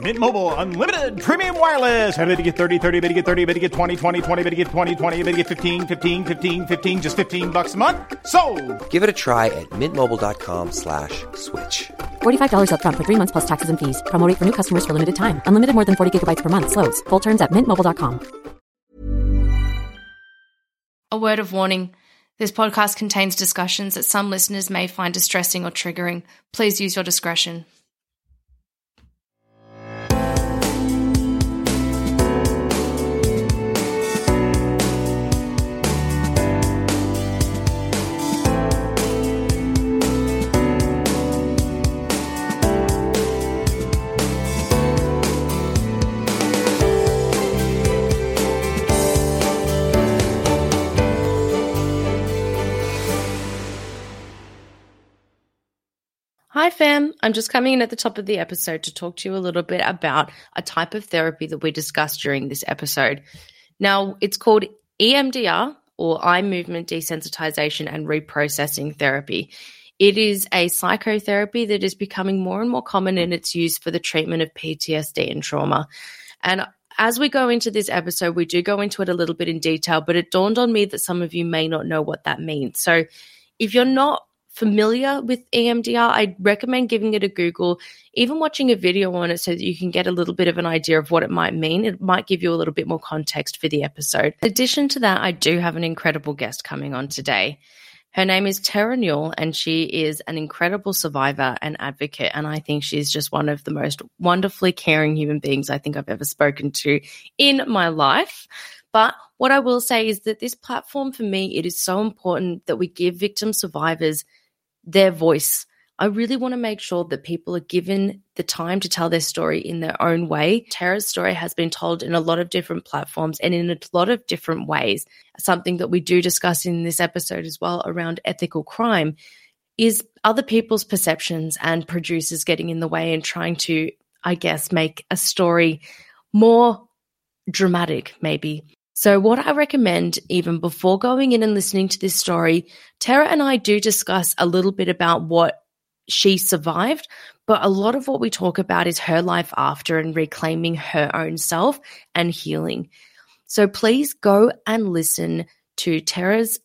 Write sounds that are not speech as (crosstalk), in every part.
Mint Mobile unlimited premium wireless. Ready to get 30, 30, bit to get 30, bit to get 20, 20, 20, bit to get 20, 20, bit to get 15, 15, 15, 15 just 15 bucks a month. So, Give it a try at mintmobile.com slash switch. $45 upfront for three months plus taxes and fees. Promo rate for new customers for limited time. Unlimited more than 40 gigabytes per month. Slows. Full terms at mintmobile.com. A word of warning. This podcast contains discussions that some listeners may find distressing or triggering. Please use your discretion. Hi, fam. I'm just coming in at the top of the episode to talk to you a little bit about a type of therapy that we discussed during this episode. Now, it's called EMDR or eye movement desensitization and reprocessing therapy. It is a psychotherapy that is becoming more and more common in its use for the treatment of PTSD and trauma. And as we go into this episode, we do go into it a little bit in detail, but it dawned on me that some of you may not know what that means. So if you're not familiar with EMDR, I'd recommend giving it a Google, even watching a video on it so that you can get a little bit of an idea of what it might mean. It might give you a little bit more context for the episode. In addition to that, I do have an incredible guest coming on today. Her name is Terra Newell, and she is an incredible survivor and advocate. And I think she's just one of the most wonderfully caring human beings I think I've ever spoken to in my life. But what I will say is that this platform for me, it is so important that we give victim survivors their voice. I really want to make sure that people are given the time to tell their story in their own way. Terra's story has been told in a lot of different platforms and in a lot of different ways. Something that we do discuss in this episode as well around ethical crime is other people's perceptions and producers getting in the way and trying to, I guess, make a story more dramatic, maybe. So, what I recommend, even before going in and listening to this story, Terra and I do discuss a little bit about what she survived, but a lot of what we talk about is her life after and reclaiming her own self and healing. So, please go and listen to Terra's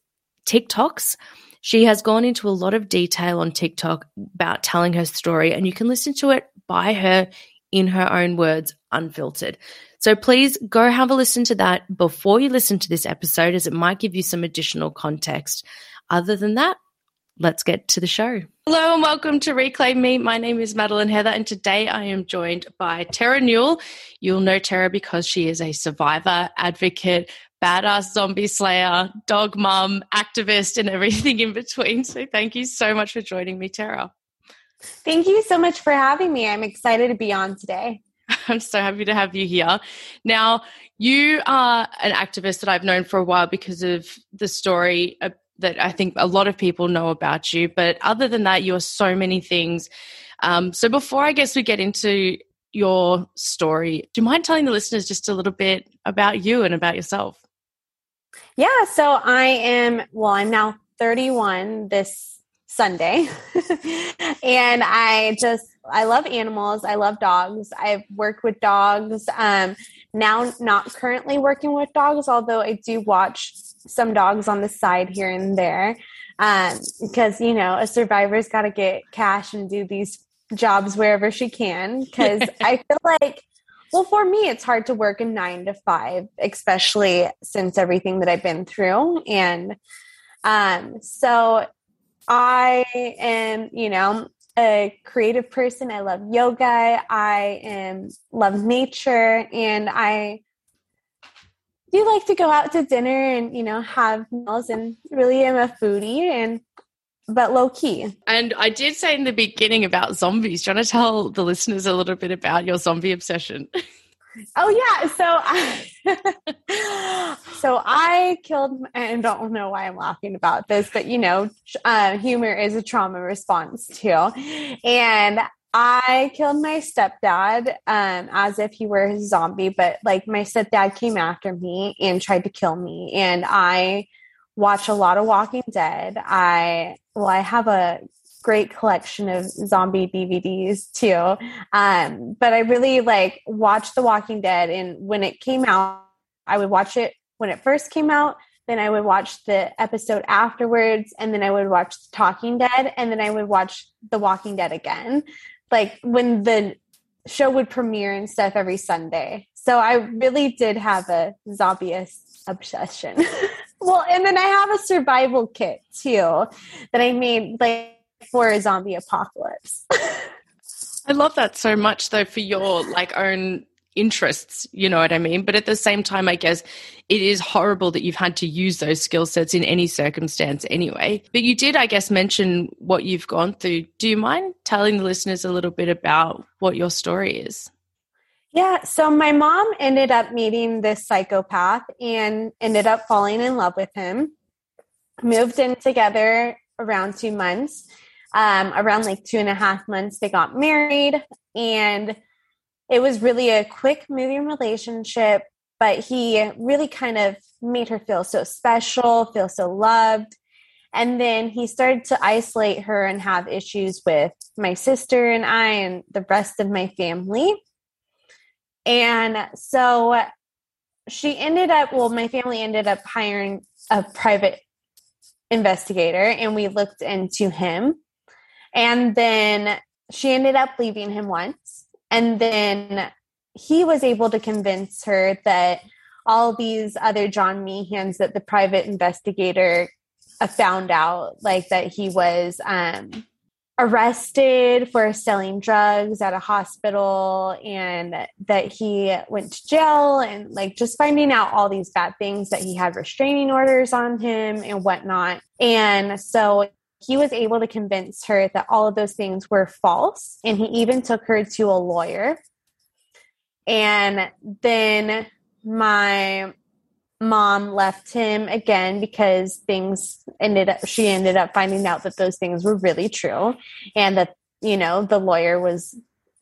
TikToks. She has gone into a lot of detail on TikTok about telling her story, and you can listen to it by her in her own words, unfiltered. So please go have a listen to that before you listen to this episode, as it might give you some additional context. Other than that, let's get to the show. Hello and welcome to Reclaim Me. My name is Madeline Heather, and today I am joined by Terra Newell. You'll know Terra because she is a survivor, advocate, badass zombie slayer, dog mom, activist, and everything in between. So thank you so much for joining me, Terra. Thank you so much for having me. I'm excited to be on today. (laughs) I'm so happy to have you here. Now, you are an activist that I've known for a while because of the story uh, that I think a lot of people know about you. But other than that, you're so many things. Um, so before I guess we get into your story, do you mind telling the listeners just a little bit about you and about yourself? Yeah, so I am, well, I'm now 31 this Sunday. (laughs) and I just, I love animals. I love dogs. I've worked with dogs. Um, now, not currently working with dogs, although I do watch some dogs on the side here and there. Um, because, you know, a survivor's got to get cash and do these jobs wherever she can. (laughs) Because I feel like, well, for me, it's hard to work a nine to five, especially since everything that I've been through. And um, so I am, you know, a creative person. I love yoga. I am love nature and I do like to go out to dinner and, you know, have meals and really am a foodie and but low key. And I did say in the beginning about zombies. Do you want to tell the listeners a little bit about your zombie obsession? (laughs) Oh yeah, so I, (laughs) so I killed. I don't know why I'm laughing about this, but you know, uh, humor is a trauma response too, and I killed my stepdad um, as if he were a zombie, but like my stepdad came after me and tried to kill me, and I watch a lot of Walking Dead. I well, I have a great collection of zombie DVDs too. Um, but I really like watched The Walking Dead, and when it came out, I would watch it when it first came out. Then I would watch the episode afterwards, and then I would watch The Talking Dead, and then I would watch The Walking Dead again. Like when the show would premiere and stuff every Sunday. So I really did have a zombie obsession. (laughs) well, and then I have a survival kit too that I made like for a zombie apocalypse. (laughs) I love that so much though for your like own interests, you know what I mean? But at the same time, I guess it is horrible that you've had to use those skill sets in any circumstance anyway. But you did, I guess, mention what you've gone through. Do you mind telling the listeners a little bit about what your story is? Yeah, so my mom ended up meeting this psychopath and ended up falling in love with him. Moved in together around two months um, around like two and a half months, they got married. And it was really a quick moving relationship, but he really kind of made her feel so special, feel so loved. And then he started to isolate her and have issues with my sister and I and the rest of my family. And so she ended up, well, my family ended up hiring a private investigator and we looked into him. And then she ended up leaving him once. And then he was able to convince her that all these other John Meehans that the private investigator found out, like that he was um, arrested for selling drugs at a hospital and that he went to jail and like just finding out all these bad things that he had restraining orders on him and whatnot. And so he was able to convince her that all of those things were false. And he even took her to a lawyer. And then my mom left him again because things ended up, she ended up finding out that those things were really true and that, you know, the lawyer was,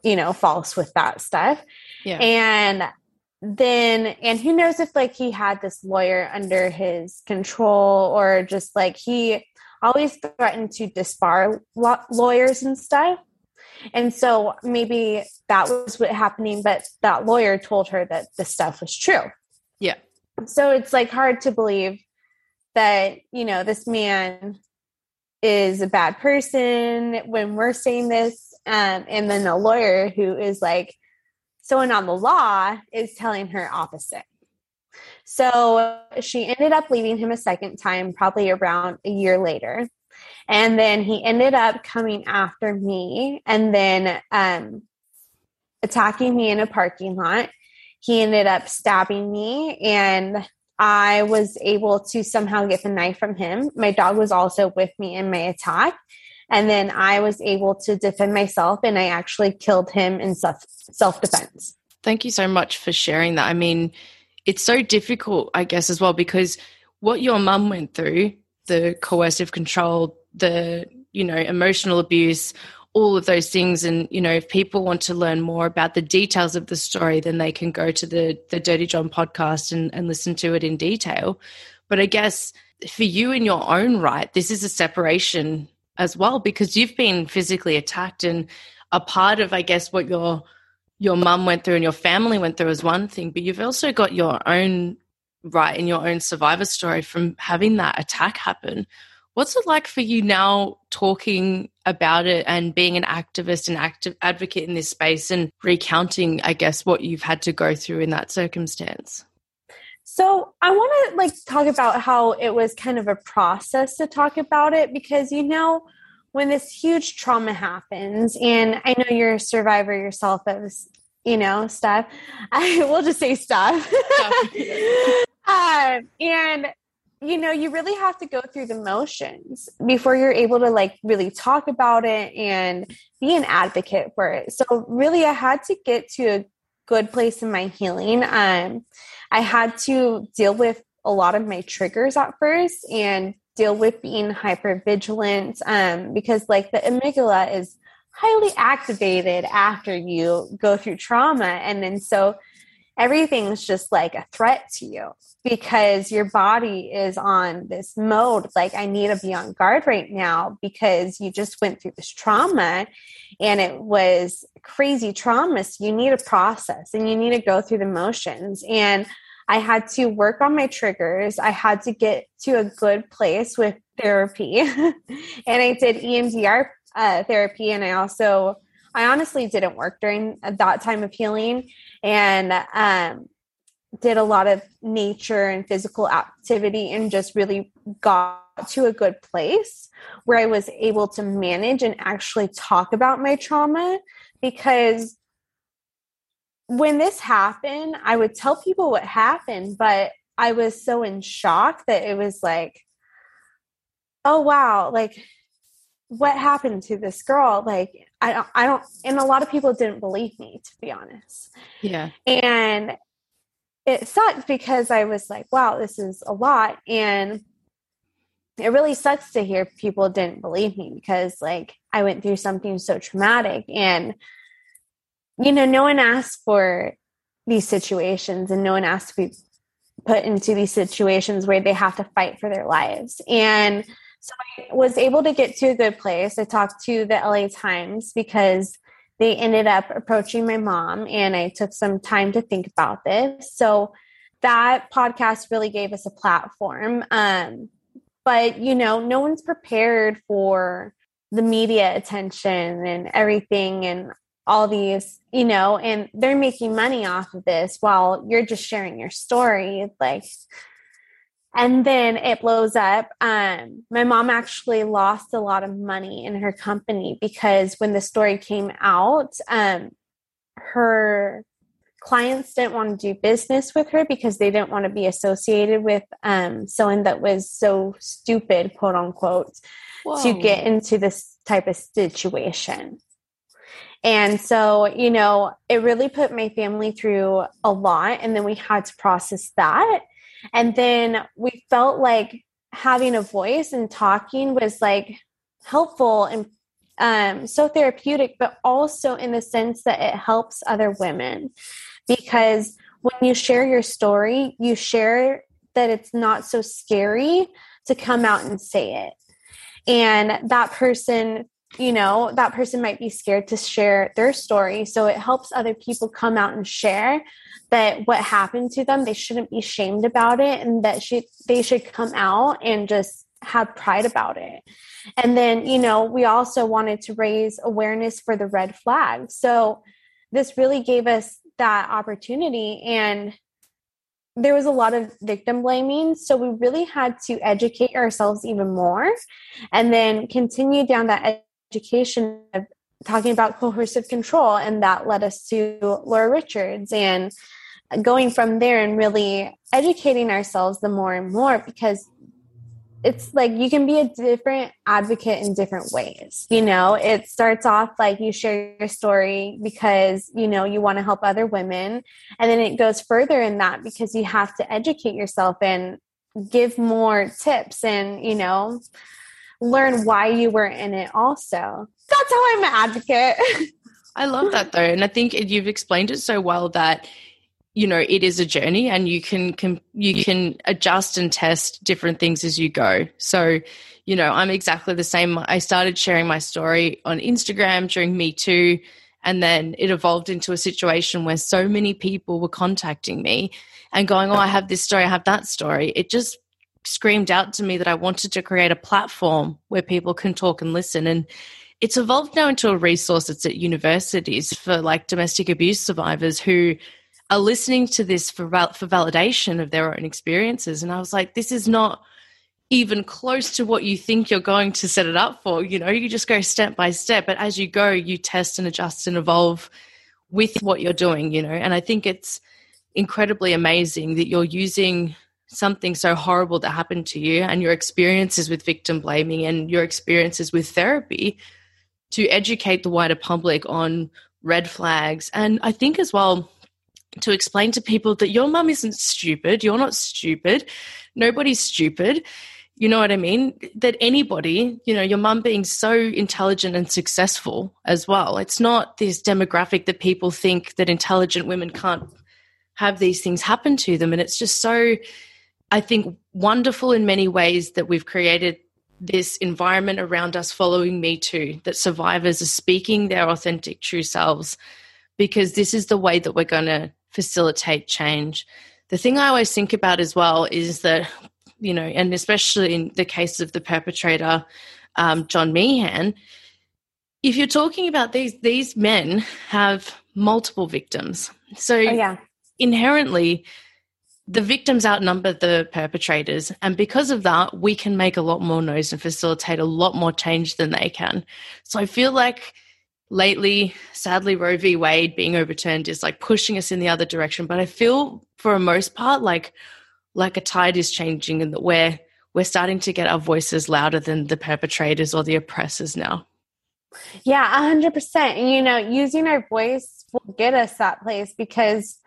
you know, false with that stuff. Yeah. And then and who knows if like he had this lawyer under his control or just like he always threatened to disbar lawyers and stuff. And so maybe that was what happening, but that lawyer told her that the stuff was true. Yeah. So it's like hard to believe that, you know, this man is a bad person when we're saying this. Um, and then the lawyer who is like someone on the law is telling her opposite. So she ended up leaving him a second time, probably around a year later. And then he ended up coming after me and then um, attacking me in a parking lot. He ended up stabbing me, and I was able to somehow get the knife from him. My dog was also with me in my attack. And then I was able to defend myself, and I actually killed him in self defense. Thank you so much for sharing that. I mean, it's so difficult, I guess, as well, because what your mum went through, the coercive control, the, you know, emotional abuse, all of those things. And, you know, if people want to learn more about the details of the story, then they can go to the, the Dirty John podcast and, and listen to it in detail. But I guess for you in your own right, this is a separation as well because you've been physically attacked and a part of, I guess, what you're your mum went through and your family went through is one thing, but you've also got your own right in your own survivor story from having that attack happen. What's it like for you now talking about it and being an activist and active advocate in this space and recounting, I guess, what you've had to go through in that circumstance? So I want to like talk about how it was kind of a process to talk about it because you know when this huge trauma happens and I know you're a survivor yourself of you know stuff. (laughs) I will just say stuff. uh, (laughs) and you know you really have to go through the motions before you're able to like really talk about it and be an advocate for it so really i had to get to a good place in my healing um i had to deal with a lot of my triggers at first and deal with being hyper vigilant um because like the amygdala is highly activated after you go through trauma and then so everything's just like a threat to you because your body is on this mode like i need to be on guard right now because you just went through this trauma and it was crazy trauma so you need a process and you need to go through the motions. And i had to work on my triggers. I had to get to a good place with therapy. (laughs) And i did emdr uh, therapy and i also i honestly didn't work during that time of healing. And um, did a lot of nature and physical activity and just really got to a good place where I was able to manage and actually talk about my trauma because when this happened, I would tell people what happened, but I was so in shock that it was like, oh wow, like what happened to this girl? Like I don't I don't and a lot of people didn't believe me to be honest. Yeah. And it sucked because I was like, wow, this is a lot. And it really sucks to hear people didn't believe me because like I went through something so traumatic and you know, no one asked for these situations and no one asked to be put into these situations where they have to fight for their lives. And so I was able to get to a good place. I talked to the LA Times because they ended up approaching my mom and I took some time to think about this. So that podcast really gave us a platform. Um, but you know, no one's prepared for the media attention and everything and all these, you know, and they're making money off of this while you're just sharing your story. Like and then it blows up um, my mom actually lost a lot of money in her company because when the story came out um, her clients didn't want to do business with her because they didn't want to be associated with um, someone that was so stupid quote unquote Whoa. to get into this type of situation and so, you know, it really put my family through a lot. And then we had to process that. And then we felt like having a voice and talking was like helpful and um, so therapeutic, but also in the sense that it helps other women. Because when you share your story, you share that it's not so scary to come out and say it. And that person, you know, that person might be scared to share their story. So it helps other people come out and share that what happened to them they shouldn't be shamed about it and that they should come out and just have pride about it. And then you know we also wanted to raise awareness for the red flag. So this really gave us that opportunity and there was a lot of victim blaming. So we really had to educate ourselves even more and then continue down that education of talking about coercive control and that led us to laura richards and going from there and really educating ourselves the more and more because it's like you can be a different advocate in different ways. You know, it starts off like you share your story because, you know, you want to help other women. And then it goes further in that because you have to educate yourself and give more tips and, you know, learn why you were in it also. That's how I'm an advocate. (laughs) I love that though. And I think you've explained it so well that you know it is a journey and you can, can you can adjust and test different things as you go so you know i'm exactly the same i started sharing my story on instagram during me too and then it evolved into a situation where so many people were contacting me and going oh i have this story i have that story it just screamed out to me that i wanted to create a platform where people can talk and listen. And it's evolved now into a resource that's at universities for like domestic abuse survivors who are listening to this for for validation of their own experiences. And I was like this is not even close to what you think you're going to set it up for. You know you just go step by step. But as you go you test and adjust and evolve with what you're doing you know. And I think it's incredibly amazing that you're using something so horrible that happened to you and your experiences with victim blaming and your experiences with therapy to educate the wider public on red flags. And I think as well to explain to people that your mum isn't stupid, you're not stupid, nobody's stupid. You know what I mean? That anybody, you know, your mum being so intelligent and successful as well. It's not this demographic that people think that intelligent women can't have these things happen to them. And it's just so I think, wonderful in many ways that we've created this environment around us following Me Too, that survivors are speaking their authentic, true selves, because this is the way that we're going to facilitate change. The thing I always think about as well is that, you know, and especially in the case of the perpetrator, um, John Meehan, if you're talking about these, these men have multiple victims. So oh, yeah. inherently, the victims outnumber the perpetrators. And because of that, we can make a lot more noise and facilitate a lot more change than they can. So I feel like lately, sadly, Roe v. Wade being overturned is like pushing us in the other direction. But I feel for a most part like like a tide is changing and that we're we're starting to get our voices louder than the perpetrators or the oppressors now. Yeah, hundred percent. And you know, using our voice will get us that place because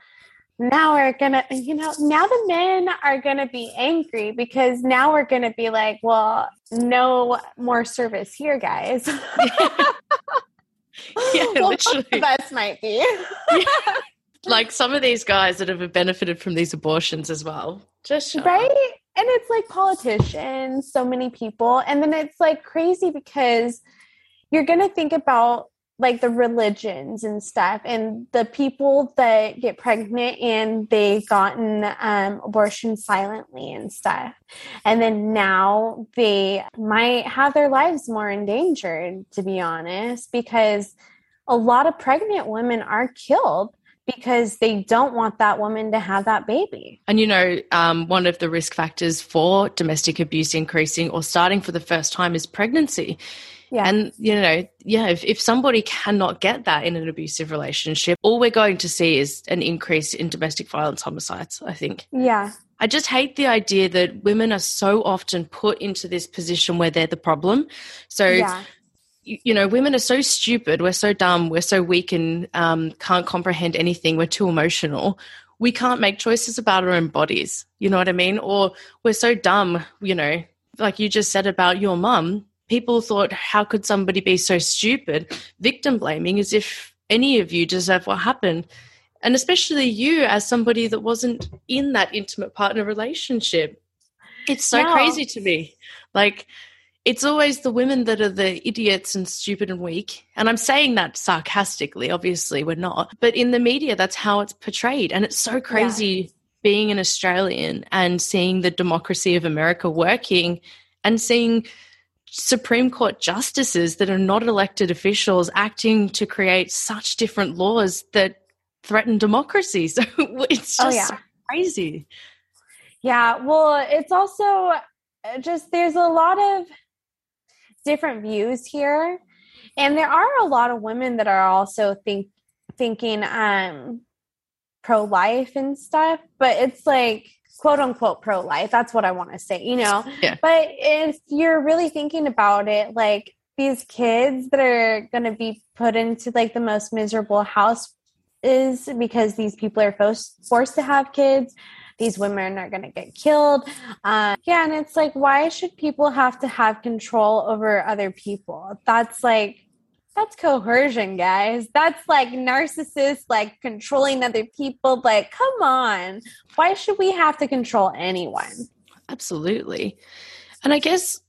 now we're gonna you know now the men are gonna be angry because now we're gonna be like well no more service here guys. (laughs) Yeah well, literally. best might be. Yeah. (laughs) like some of these guys that have benefited from these abortions as well. Just right? And it's like politicians so many people. And then it's like crazy because you're gonna think about like the religions and stuff and the people that get pregnant and they've gotten um, abortion silently and stuff and then now they might have their lives more endangered to be honest because a lot of pregnant women are killed because they don't want that woman to have that baby. And you know, um, one of the risk factors for domestic abuse increasing or starting for the first time is pregnancy. Yeah. And, you know, yeah, if, if somebody cannot get that in an abusive relationship, all we're going to see is an increase in domestic violence homicides, I think. Yeah. I just hate the idea that women are so often put into this position where they're the problem. So, yeah. you, you, know, women are so stupid, we're so dumb, we're so weak and um, can't comprehend anything, we're too emotional. We can't make choices about our own bodies, you know what I mean? Or we're so dumb, you know, like you just said about your mum, people thought, how could somebody be so stupid? Victim blaming as if any of you deserve what happened. And especially you, as somebody that wasn't in that intimate partner relationship. It's so no. crazy to me. Like, it's always the women that are the idiots and stupid and weak. And I'm saying that sarcastically, obviously, we're not. But in the media, that's how it's portrayed. And it's so crazy yeah. being an Australian and seeing the democracy of America working and seeing Supreme Court justices that are not elected officials acting to create such different laws that threaten democracy. (laughs) So it's oh, just oh, yeah. so crazy. Yeah. Well, it's also uh, just there's a lot of different views here. And there are a lot of women that are also think thinking um pro life and stuff, but it's like quote unquote pro life. That's what I want to say, you know? Yeah. But if you're really thinking about it, like these kids that are going to be put into like the most miserable house is because these people are forced, forced to have kids. These women are going to get killed. Uh, yeah. And it's like, why should people have to have control over other people? That's like, that's coercion, guys. That's like narcissists, like controlling other people. Like, come on. Why should we have to control anyone? Absolutely. And I guess,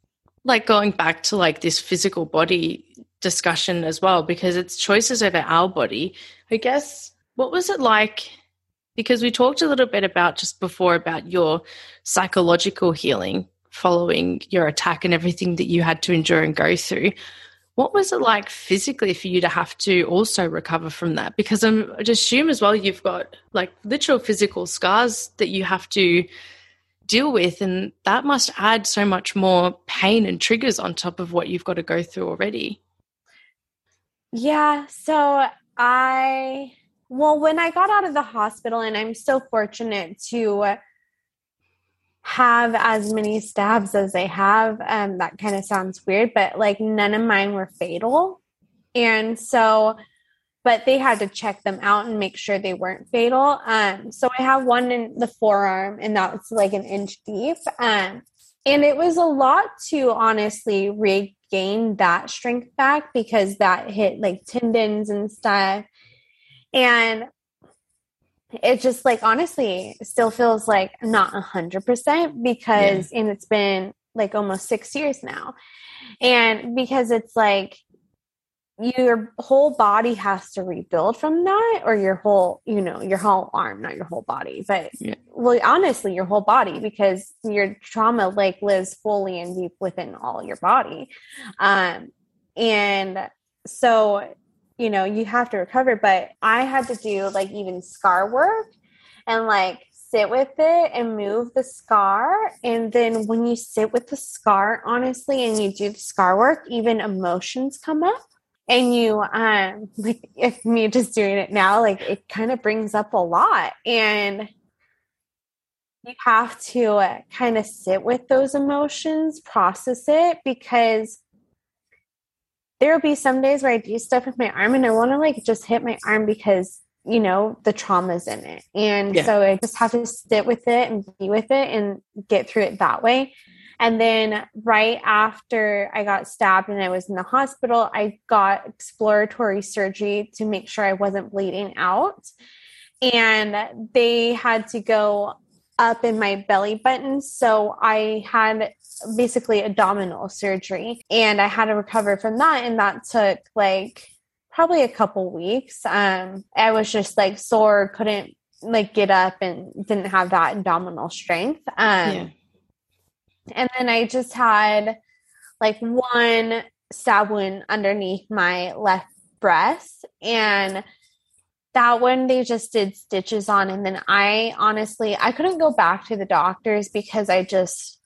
like, going back to like this physical body discussion as well, because it's choices over our body. I guess, what was it like? Because we talked a little bit about just before about your psychological healing following your attack and everything that you had to endure and go through What was it like physically for you to have to also recover from that? Because I'm, I'd assume as well you've got like literal physical scars that you have to deal with, and that must add so much more pain and triggers on top of what you've got to go through already. Yeah. So I, well, when I got out of the hospital, and I'm so fortunate to have as many stabs as they have. Um, that kind of sounds weird, but like none of mine were fatal. And so, but they had to check them out and make sure they weren't fatal. Um, so I have one in the forearm, and that's like an inch deep. Um, and it was a lot to honestly regain that strength back because that hit like tendons and stuff. And it just like honestly still feels like not a hundred percent because yeah. and it's been like almost six years now and because it's like your whole body has to rebuild from that or your whole you know your whole arm not your whole body but yeah. well honestly your whole body because your trauma like lives fully and deep within all your body um and so you know, you have to recover. But I had to do like even scar work and like sit with it and move the scar. And then when you sit with the scar, honestly, and you do the scar work, even emotions come up. And you, um, (laughs) like if me just doing it now, like it kind of brings up a lot. And you have to uh, kind of sit with those emotions, process it because there will be some days where I do stuff with my arm and I want to like just hit my arm because you know the trauma's in it. And yeah. so i just have to sit with it and be with it and get through it that way. And then right after i got stabbed and i was in the hospital i got exploratory surgery to make sure i wasn't bleeding out. And they had to go up in my belly button so i had basically abdominal surgery and I had to recover from that. And that took like probably a couple weeks. Um, I was just like sore, couldn't like get up and didn't have that abdominal strength. Um, yeah. and then I just had like one stab wound underneath my left breast and that one they just did stitches on and then i honestly i couldn't go back to the doctors because i just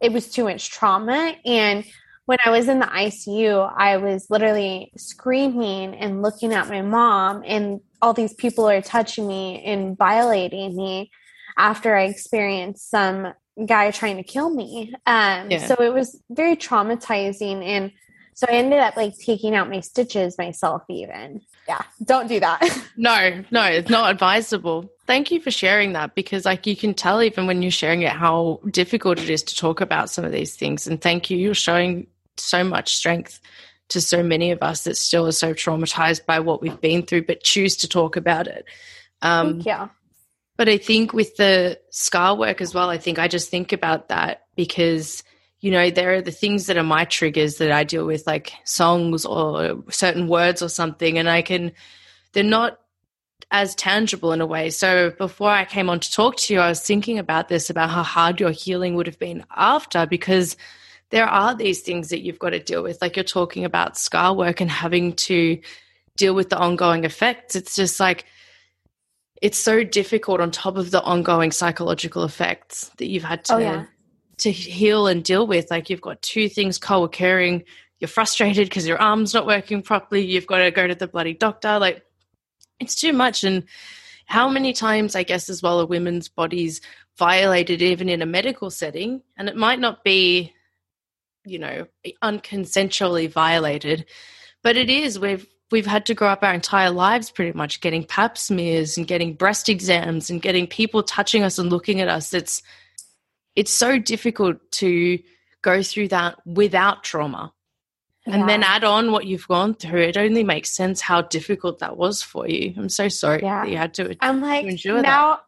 it was too much trauma. And when I was in the ICU, I was literally screaming and looking at my mom, and all these people are touching me and violating me after I experienced some guy trying to kill me. Um, yeah. So it was very traumatizing. And so I ended up like taking out my stitches myself, even. Yeah, don't do that. (laughs) no, no, it's not advisable. Thank you for sharing that because, like, you can tell even when you're sharing it how difficult it is to talk about some of these things. And thank you, you're showing so much strength to so many of us that still are so traumatized by what we've been through, but choose to talk about it. Um, yeah. But I think with the scar work as well, I think I just think about that because you know, there are the things that are my triggers that I deal with, like songs or certain words or something, and I can, they're not as tangible in a way. So before I came on to talk to you, I was thinking about this, about how hard your healing would have been after, because there are these things that you've got to deal with. Like you're talking about scar work and having to deal with the ongoing effects. It's just like, it's so difficult on top of the ongoing psychological effects that you've had to oh, yeah to heal and deal with. Like you've got two things co-occurring. You're frustrated because your arm's not working properly. You've got to go to the bloody doctor. Like it's too much. And how many times, I guess, as well, are women's bodies violated even in a medical setting? And it might not be, you know, unconsensually violated, but it is. We've we've had to grow up our entire lives pretty much getting pap smears and getting breast exams and getting people touching us and looking at us. It's it's so difficult to go through that without trauma. Yeah. And then add on what you've gone through. It only makes sense how difficult that was for you. I'm so sorry yeah. that you had to. I'm like to now. That.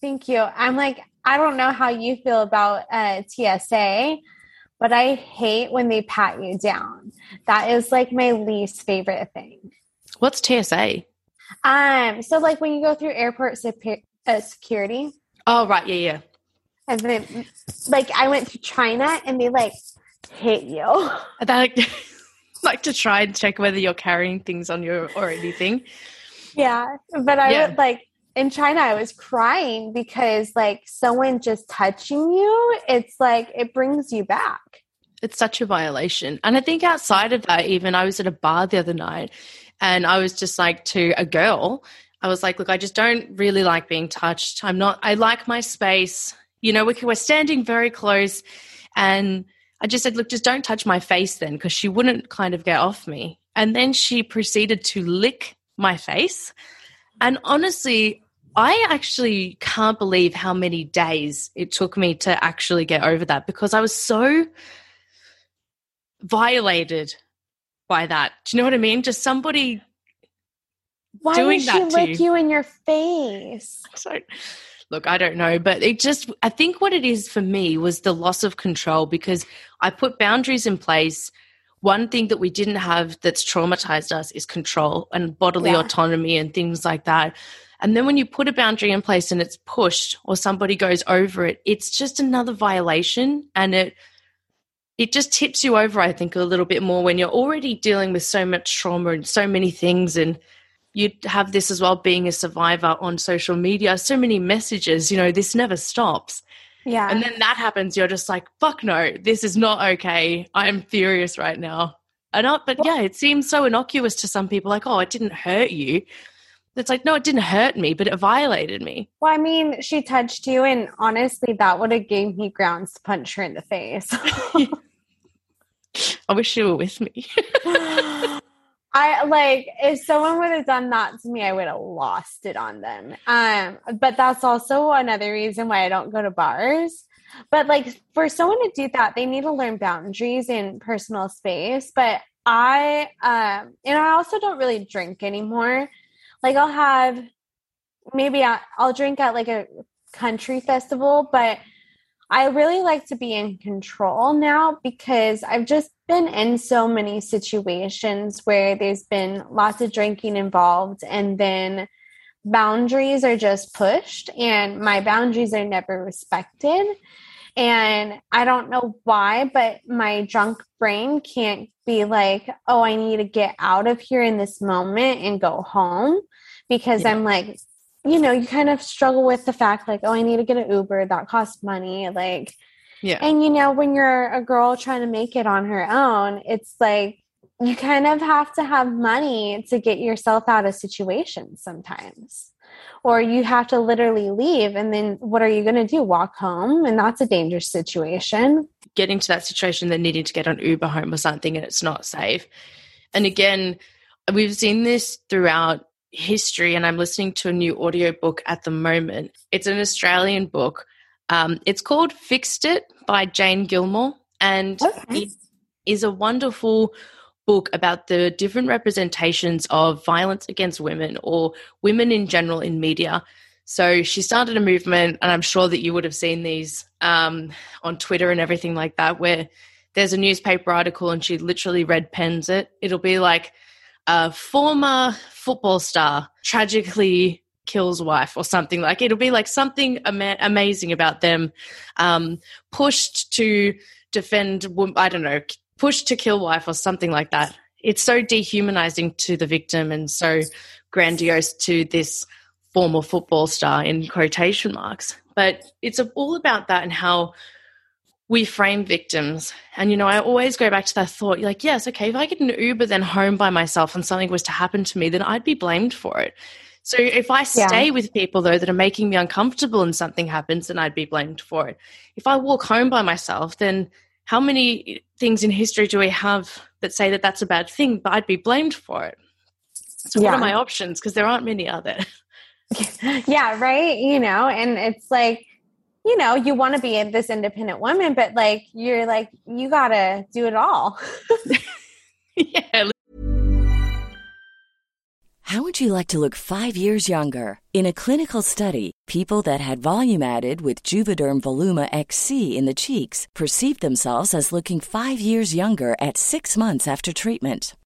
Thank you. I'm like I don't know how you feel about uh, TSA, but I hate when they pat you down. That is like my least favorite thing. What's TSA? Um, so like when you go through airport uh, security. Oh right, yeah, yeah. And then, like, I went to China and they like hit you. (laughs) That, (laughs) like to try and check whether you're carrying things on you or anything. Yeah, but I Yeah. would like in China. I was crying because like someone just touching you, it's like it brings you back. It's such a violation. And I think outside of that, even I was at a bar the other night and I was just like to a girl, I was like, look, I just don't really like being touched. I'm not, I like my space. You know, we, we're standing very close. And I just said, look, just don't touch my face then, because she wouldn't kind of get off me. And then she proceeded to lick my face. And honestly, I actually can't believe how many days it took me to actually get over that because I was so violated by that. Do you know what I mean? Just somebody Why Doing would she that lick you. you in your face? (laughs) so look, I don't know, but it just I think what it is for me was the loss of control because I put boundaries in place. One thing that we didn't have that's traumatized us is control and bodily Yeah. autonomy and things like that. And then when you put a boundary in place and it's pushed or somebody goes over it, it's just another violation and it it just tips you over, I think, a little bit more when you're already dealing with so much trauma and so many things and you have this as well being a survivor on social media so many messages you know this never stops. Yeah. and then that happens you're just like fuck no this is not okay. I'm furious right now. And I, but yeah it seems so innocuous to some people like oh it didn't hurt you. It's like no it didn't hurt me but it violated me. Well, I mean, she touched you, and honestly, that would have gave me grounds to punch her in the face. (laughs) i wish you were with me (laughs) (laughs) I like if someone would have done that to me, I would have lost it on them. Um, but that's also another reason why I don't go to bars. But like for someone to do that, they need to learn boundaries in personal space. But I um and I also don't really drink anymore. Like I'll have maybe I'll drink at like a country festival, but I really like to be in control now because I've just been in so many situations where there's been lots of drinking involved and then boundaries are just pushed and my boundaries are never respected. And I don't know why, but my drunk brain can't be like, oh, I need to get out of here in this moment and go home because Yeah. I'm like, you know, you kind of struggle with the fact like, oh, I need to get an Uber, that costs money. Like, yeah and you know, when you're a girl trying to make it on her own, it's like you kind of have to have money to get yourself out of situations sometimes. Or you have to literally leave, and then what are you going to do? Walk home? And that's a dangerous situation. getting to that situation then needing to get on Uber home or something and it's not safe. And again, we've seen this throughout history and I'm listening to a new audiobook at the moment. It's an Australian book. Um, it's called Fixed It by Jane Gilmore and Okay. it is a wonderful book about the different representations of violence against women or women in general in media. So she started a movement, and I'm sure that you would have seen these um, on Twitter and everything like that, where there's a newspaper article and she literally red pens it. It'll be like a former football star tragically kills wife or something. Like it'll be like something ama- amazing about them um, pushed to defend i don't know pushed to kill wife or something like that. It's so dehumanizing to the victim and so grandiose to this former football star in quotation marks. But it's all about that and how we frame victims. And, you know, I always go back to that thought like, yes, okay, if I get an Uber then home by myself and something was to happen to me, then I'd be blamed for it. So if I Yeah. stay with people, though, that are making me uncomfortable and something happens, then I'd be blamed for it. If I walk home by myself, then how many things in history do we have that say that that's a bad thing, but I'd be blamed for it? So what are my options? Because there aren't many, are there? (laughs) yeah, right. You know, and it's like, you know, you want to be this independent woman, but like, you're like, you got to do it all. yeah, (laughs) How would you like to look five years younger? In a clinical study, people that had volume added with Juvederm Voluma XC in the cheeks perceived themselves as looking five years younger at six months after treatment.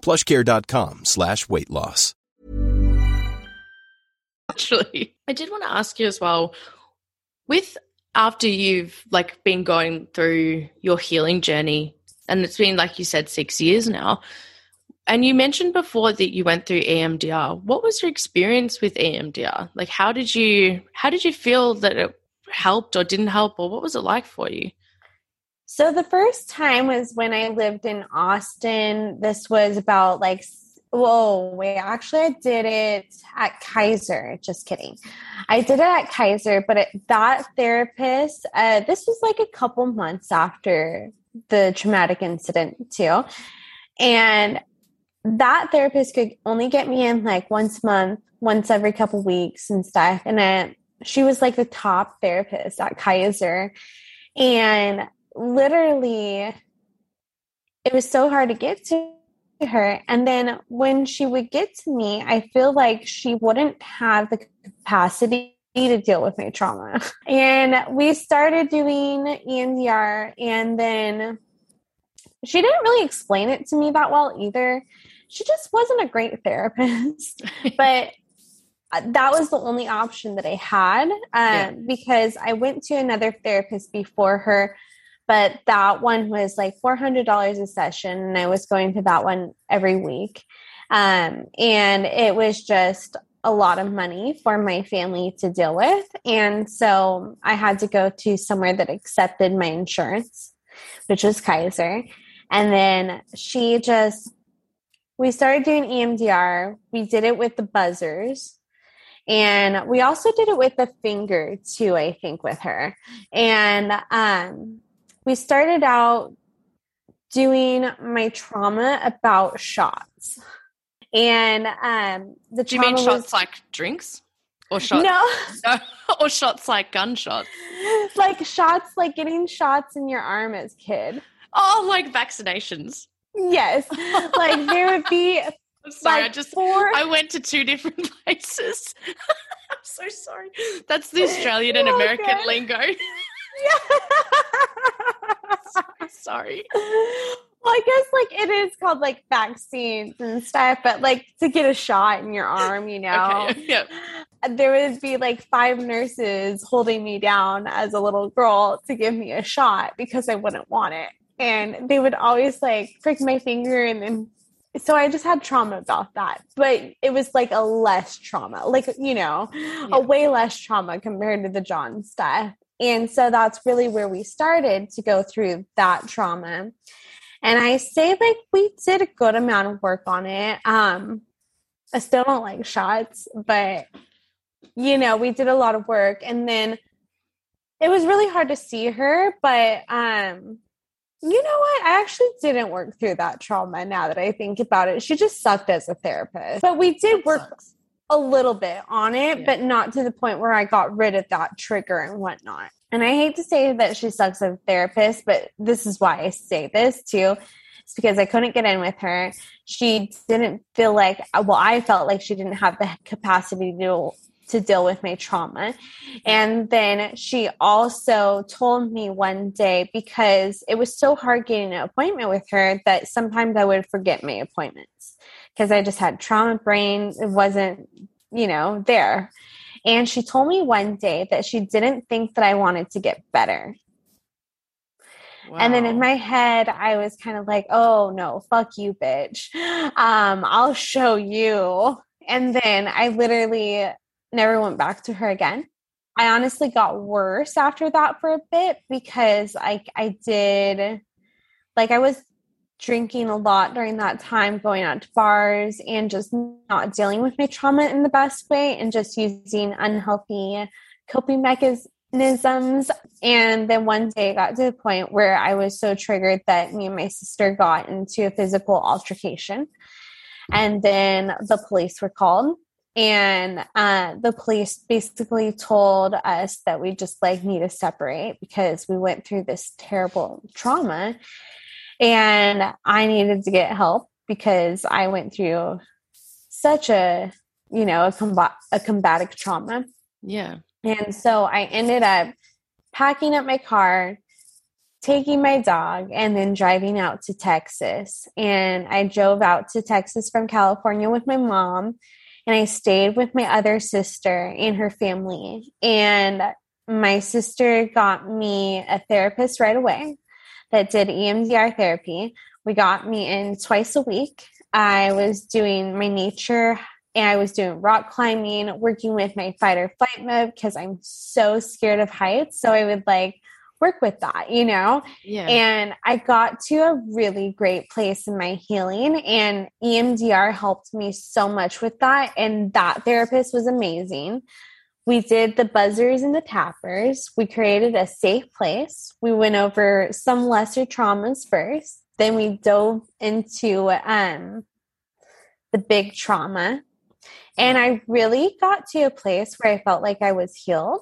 plushcare.com slash weight loss. Actually, I did want to ask you as well with after you've like been going through your healing journey and it's been like you said 6 years now. And you mentioned before that you went through EMDR. What was your experience with EMDR? Like how did you how did you feel that it helped or didn't help or what was it like for you? So the first time was when I lived in Austin. This was about like whoa, wait, actually I did it at Kaiser. Just kidding. I did it at Kaiser, but it, that therapist, uh, this was like a couple months after the traumatic incident too. And that therapist could only get me in like once a month, once every couple weeks and stuff. And she was like the top therapist at Kaiser. And literally, it was so hard to get to her. And then when she would get to me, I feel like she wouldn't have the capacity to deal with my trauma. (laughs) And we started doing EMDR, and then she didn't really explain it to me that well either. She just wasn't a great therapist, (laughs) but that was the only option that I had um, yeah. because I went to another therapist before her but that one was like $400 a session and i was going to that one every week. Um, and it was just a lot of money for my family to deal with and so i had to go to somewhere that accepted my insurance which was kaiser. And then she just we started doing emdr we did it with the buzzers and we also did it with the finger too i think with her. And um we started out doing my trauma about shots. And um the Do you mean was, shots like drinks? Or shots No. (laughs) or shots like gunshots. (laughs) like shots like getting shots in your arm as kid. Oh, like vaccinations. Yes. like there would be (laughs) I'm sorry, like I just four- I went to two different places. I'm so sorry. That's the Australian and American okay. lingo. (laughs) sorry. Well, I guess like it is called like vaccines and stuff, but like to get a shot in your arm, you (laughs) know, Okay, yeah. there would be like five nurses holding me down as a little girl to give me a shot because I wouldn't want it. And they would always like prick my finger and then so I just had trauma about that. But it was like a less trauma, like, you know, a way less trauma compared to the John stuff. And so that's really where we started to go through that trauma. And I say like we did a good amount of work on it. Um I still don't like shots, but you know, we did a lot of work and then it was really hard to see her, but um you know what? I actually didn't work through that trauma now that I think about it. She just sucked as a therapist. But we did work a little bit on it, yeah. but not to the point where I got rid of that trigger and whatnot. And I hate to say that she sucks as a therapist, but this is why I say this too. It's because I couldn't get in with her. She didn't feel like, well, I felt like she didn't have the capacity to to deal with my trauma. And then she also told me one day because it was so hard getting an appointment with her that sometimes I would forget my appointments because I just had trauma brain. It wasn't, you know, there. And she told me one day that she didn't think that I wanted to get better. Wow. And then in my head, I was kind of like, oh no, fuck you, bitch. Um, I'll show you. And then I literally never went back to her again. I honestly got worse after that for a bit because I I did like I was drinking a lot during that time, going out to bars and just not dealing with my trauma in the best way and just using unhealthy coping mechanisms. And then one day it got to the point where I was so triggered that me and my sister got into a physical altercation. And then the police were called and uh, the police basically told us that we just like need to separate because we went through this terrible trauma and i needed to get help because i went through such a you know a, combat a combative trauma. Yeah. And so i ended up packing up my car taking my dog and then driving out to texas. And i drove out to texas from california with my mom and I stayed with my other sister and her family. And my sister got me a therapist right away that did EMDR therapy. We got me in twice a week. I was doing my nature and I was doing rock climbing, working with my fight or flight mode because I'm so scared of heights. So I would like work with that, you know? Yeah. And I got to a really great place in my healing, and EMDR helped me so much with that. And that therapist was amazing. We did the buzzers and the tappers. We created a safe place. We went over some lesser traumas first. Then we dove into um, the big trauma. And I really got to a place where I felt like I was healed.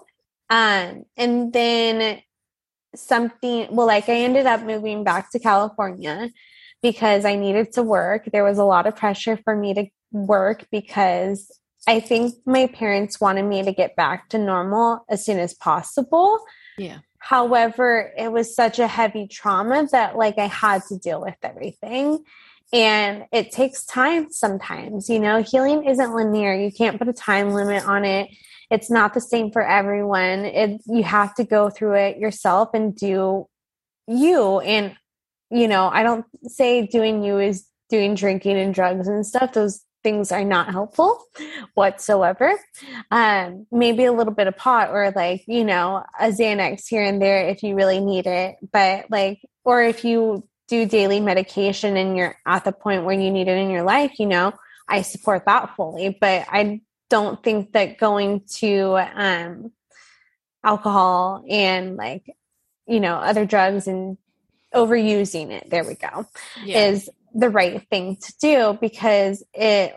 Um, and then something well like i ended up moving back to california because i needed to work there was a lot of pressure for me to work because i think my parents wanted me to get back to normal as soon as possible. Yeah. However it was such a heavy trauma that like i had to deal with everything. And it takes time sometimes you know? Healing isn't linear. You can't put a time limit on it. It's not the same for everyone. It you have to go through it yourself and do you. And you know i don't say doing you is doing drinking and drugs and stuff. Those things are not helpful whatsoever um maybe a little bit of pot or like you know a xanax here and there if you really need it but like or if you do daily medication and you're at the point where you need it in your life you know i support that fully but i don't think that going to um, alcohol and like you know other drugs and overusing it there we go yeah. is the right thing to do because it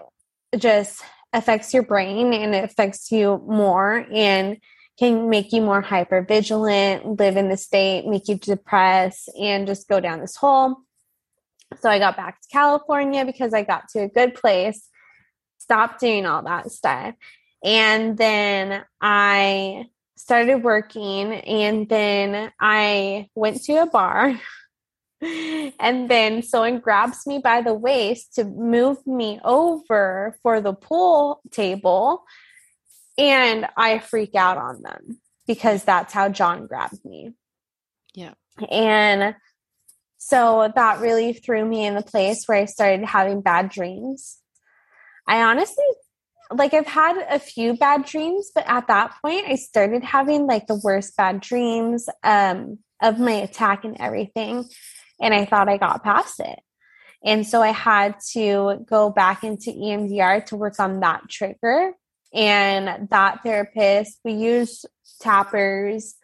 just affects your brain and it affects you more and can make you more hyper vigilant live in the state make you depressed and just go down this hole so i got back to california because i got to a good place stopped doing all that stuff. And then I started working and then I went to a bar. (laughs) and then someone grabs me by the waist to move me over for the pool table. And I freak out on them because that's how John grabbed me. Yeah. And so that really threw me in the place where I started having bad dreams I honestly like I've had a few bad dreams, but at that point I started having like the worst bad dreams um, of my attack and everything. And I thought I got past it. And so I had to go back into EMDR to work on that trigger. And that therapist, we used tappers,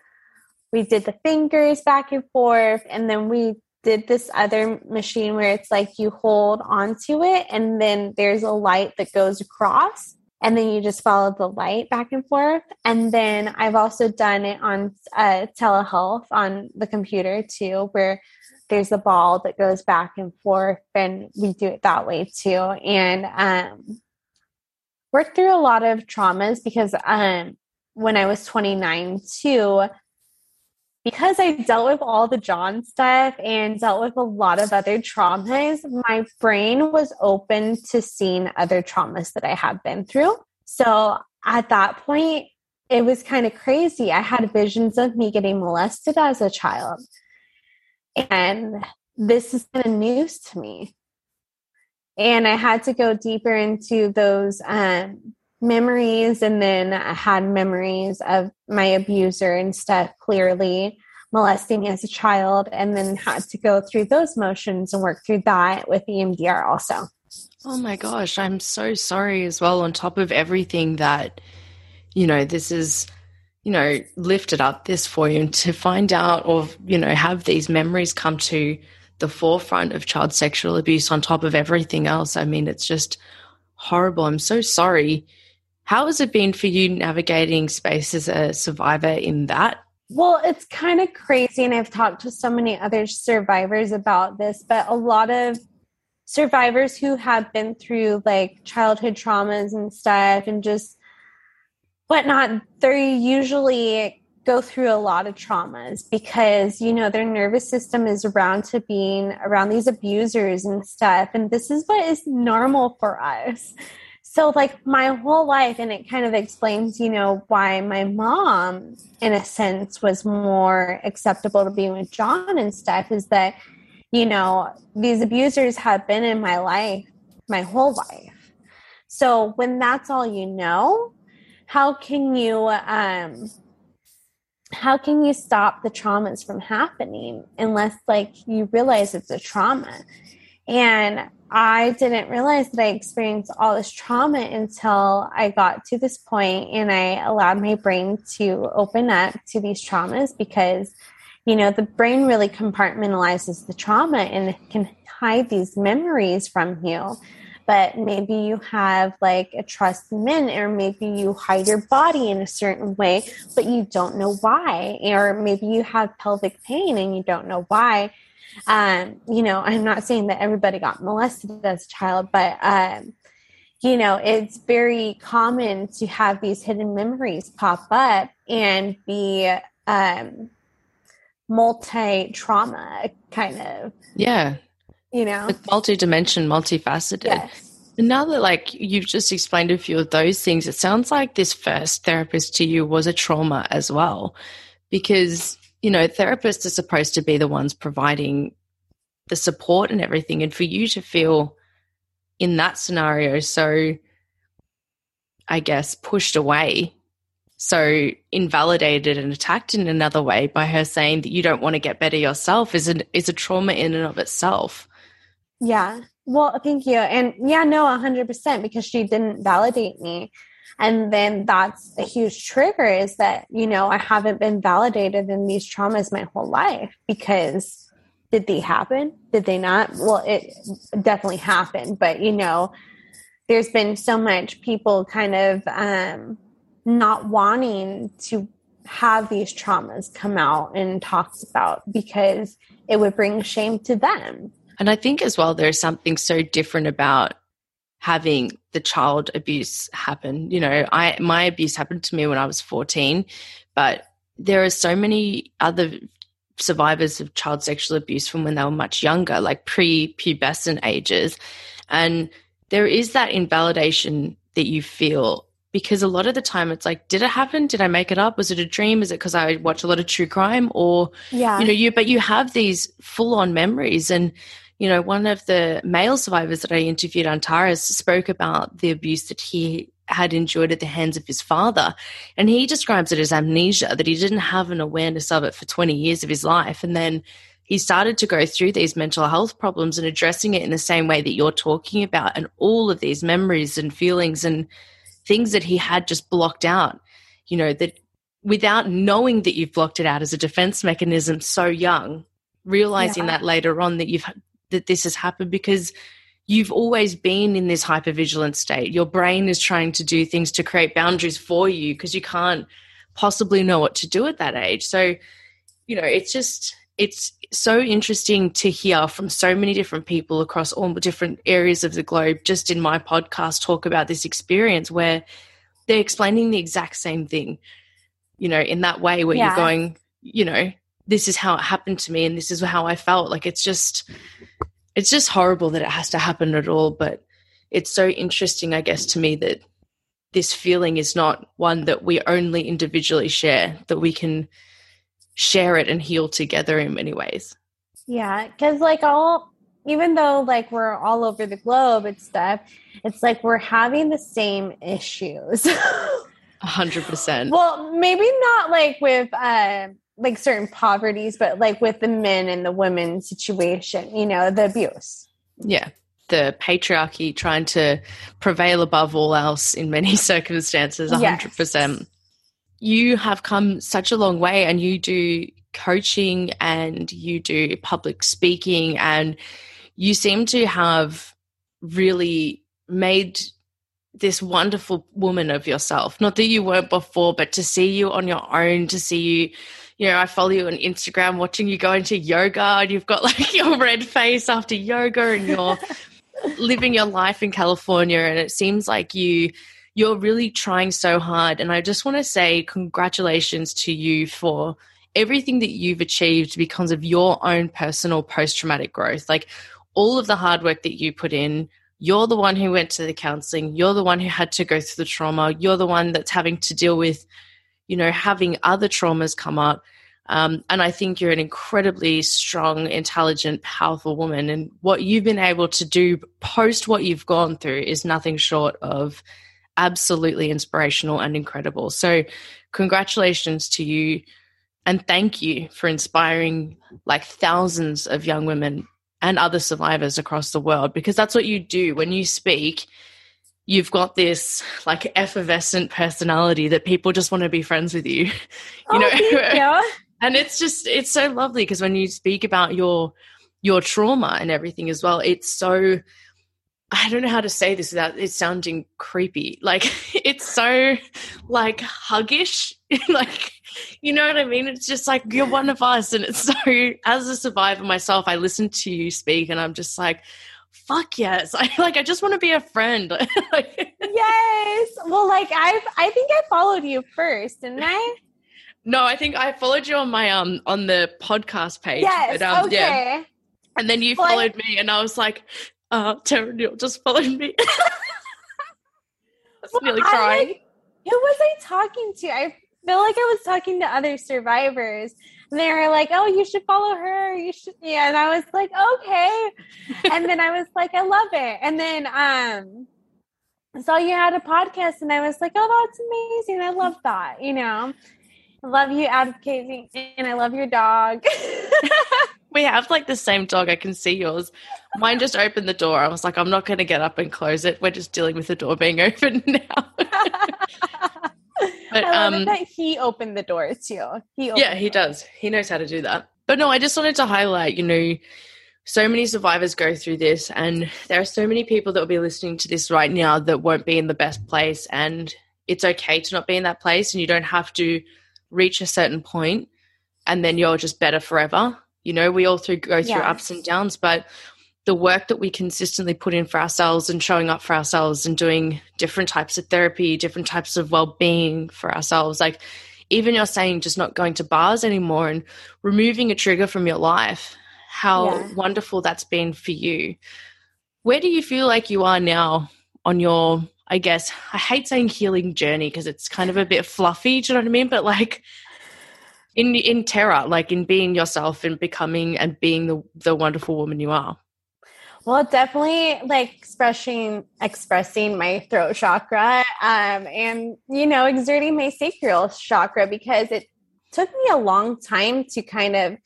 we did the fingers back and forth, and then we did this other machine where it's like you hold onto it and then there's a light that goes across and then you just follow the light back and forth. And then I've also done it on uh, telehealth on the computer too, where there's a ball that goes back and forth, and we do it that way too. And um, worked through a lot of traumas because um, when I was 29 too, because I dealt with all the John stuff and dealt with a lot of other traumas, my brain was open to seeing other traumas that I had been through. So at that point, it was kind of crazy. I had visions of me getting molested as a child. And this is kind of news to me. And I had to go deeper into those um, memories and then I had memories of my abuser and stuff clearly molesting me as a child and then had to go through those motions and work through that with EMDR also. Oh my gosh, I'm so sorry as well on top of everything that you know this is you know lifted up this for you and to find out or you know have these memories come to the forefront of child sexual abuse on top of everything else. I mean, it's just horrible. I'm so sorry how has it been for you navigating space as a survivor in that? Well, it's kind of crazy. And I've talked to so many other survivors about this, but a lot of survivors who have been through like childhood traumas and stuff and just whatnot, they usually go through a lot of traumas because you know their nervous system is around to being around these abusers and stuff and this is what is normal for us. So like my whole life and it kind of explains you know why my mom in a sense was more acceptable to be with john and stuff is that you know these abusers have been in my life my whole life. So when that's all you know how can you um how can you stop the traumas from happening unless like you realize it's a trauma and I didn't realize that I experienced all this trauma until I got to this point and I allowed my brain to open up to these traumas because, you know, the brain really compartmentalizes the trauma and can hide these memories from you. But maybe you have like a trust men, or maybe you hide your body in a certain way, but you don't know why. Or maybe you have pelvic pain and you don't know why um, you know, I'm not saying that everybody got molested as a child, but um, you know, it's very common to have these hidden memories pop up and be um, multi trauma kind of. Yeah. You know, like multi-dimension, multifaceted. Yes. And now that like you've just explained a few of those things, it sounds like this first therapist to you was a trauma as well. Because you know, therapists are supposed to be the ones providing the support and everything. And for you to feel in that scenario so, I guess, pushed away, so invalidated and attacked in another way by her saying that you don't want to get better yourself is, an, is a trauma in and of itself. Yeah. Well, thank you. And yeah, no, 100% because she didn't validate me. And then that's a huge trigger is that, you know, I haven't been validated in these traumas my whole life because did they happen? Did they not? Well, it definitely happened, but you know, there's been so much people kind of um, not wanting to have these traumas come out and talks about because it would bring shame to them. And I think as well, there's something so different about having the child abuse happen. You know, I my abuse happened to me when I was 14, but there are so many other survivors of child sexual abuse from when they were much younger, like pre-pubescent ages. And there is that invalidation that you feel because a lot of the time it's like, did it happen? Did I make it up? Was it a dream? Is it because I watch a lot of true crime? Or, yeah. you know, you, but you have these full on memories. And you know, one of the male survivors that I interviewed, Antares, spoke about the abuse that he had endured at the hands of his father. And he describes it as amnesia, that he didn't have an awareness of it for 20 years of his life. And then he started to go through these mental health problems and addressing it in the same way that you're talking about, and all of these memories and feelings and things that he had just blocked out, you know, that without knowing that you've blocked it out as a defense mechanism so young, realizing yeah. that later on that you've that this has happened because you've always been in this hypervigilant state. Your brain is trying to do things to create boundaries for you because you can't possibly know what to do at that age. So, you know, it's just it's so interesting to hear from so many different people across all different areas of the globe just in my podcast talk about this experience where they're explaining the exact same thing you know in that way where yeah. you're going you know this is how it happened to me and this is how i felt. Like it's just it's just horrible that it has to happen at all but it's so interesting i guess to me that this feeling is not one that we only individually share that we can share it and heal together in many ways. Yeah because like all even though like we're all over the globe and stuff it's like we're having the same issues. (laughs) A hundred percent. Well maybe not like with uh like certain poverties, but like with the men and the women situation, you know, the abuse. Yeah. The patriarchy trying to prevail above all else in many (laughs) circumstances, 100%. Yes. You have come such a long way and you do coaching and you do public speaking and you seem to have really made this wonderful woman of yourself. Not that you weren't before, but to see you on your own, to see you you know, I follow you on Instagram watching you go into yoga and you've got (laughs) like your red face after yoga and you're (laughs) living your life in California and it seems like you you're really trying so hard and I just want to say congratulations to you for everything that you've achieved because of your own personal post traumatic growth. Like all of the hard work that you put in, you're the one who went to the counseling, you're the one who had to go through the trauma, you're the one that's having to deal with you know, having other traumas come up. Um, and I think you're an incredibly strong, intelligent, powerful woman. And what you've been able to do post what you've gone through is nothing short of absolutely inspirational and incredible. So, congratulations to you. And thank you for inspiring like thousands of young women and other survivors across the world because that's what you do when you speak you've got this like effervescent personality that people just want to be friends with you. (laughs) you oh, know, you. (laughs) and it's just it's so lovely because when you speak about your your trauma and everything as well, it's so I don't know how to say this without it sounding creepy. Like (laughs) it's so like huggish. like you know what I mean? It's just like you're one of us and it's so as a survivor myself, I listen to you speak and I'm just like fuck yes. (laughs) I like i just want to be a friend. (laughs) Yes. Well like i've i think i followed you first didn't i? No i think i followed you on my um on the podcast page yes but, um, okay. yeah and then you well, followed I, me and i was like uh Terra Newell just followed me. (laughs) I was well, nearly crying. I, who was i talking to? I feel like i was talking to other survivors and they were like, "Oh, you should follow her. You should." Yeah, and I was like, "Okay." (laughs) and then I was like, "I love it." And then um, saw you had a podcast, and I was like, "Oh, that's amazing. I love that." You know, I love you advocating, and I love your dog. (laughs) we have like the same dog. I can see yours. Mine just opened the door. I was like, I'm not going to get up and close it. We're just dealing with the door being (laughs) open now. But I um, that he opened the door too. He yeah, he does. He knows how to do that. But no, I just wanted to highlight, you know, so many survivors go through this, and there are so many people that will be listening to this right now that won't be in the best place, and it's okay to not be in that place, and you don't have to reach a certain point, and then you're just better forever. You know, we all through go through yes. ups and downs, but the work that we consistently put in for ourselves and showing up for ourselves and doing different types of therapy, different types of well-being for ourselves. Like even you're saying just not going to bars anymore and removing a trigger from your life, how yeah. wonderful that's been for you. Where do you feel like you are now on your I guess I hate saying healing journey because it's kind of a bit fluffy, do you know what I mean? But like in in terror, like in being yourself and becoming and being the the wonderful woman you are. Well, definitely like expressing expressing my throat chakra um, and you know exerting my sacral chakra because it took me a long time to kind of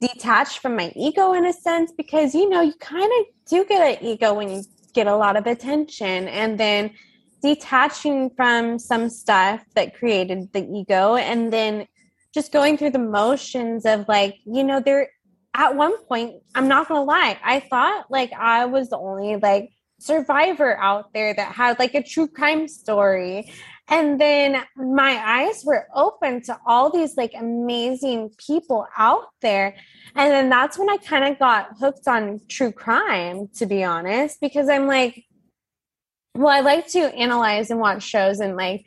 detach from my ego in a sense because you know you kind of do get an ego when you get a lot of attention and then detaching from some stuff that created the ego and then just going through the motions of like you know there at one point, I'm not gonna lie, I thought like I was the only like survivor out there that had like a true crime story. And then my eyes were open to all these like amazing people out there. And then that's when I kind of got hooked on true crime, to be honest, because I'm like, well, I like to analyze and watch shows and like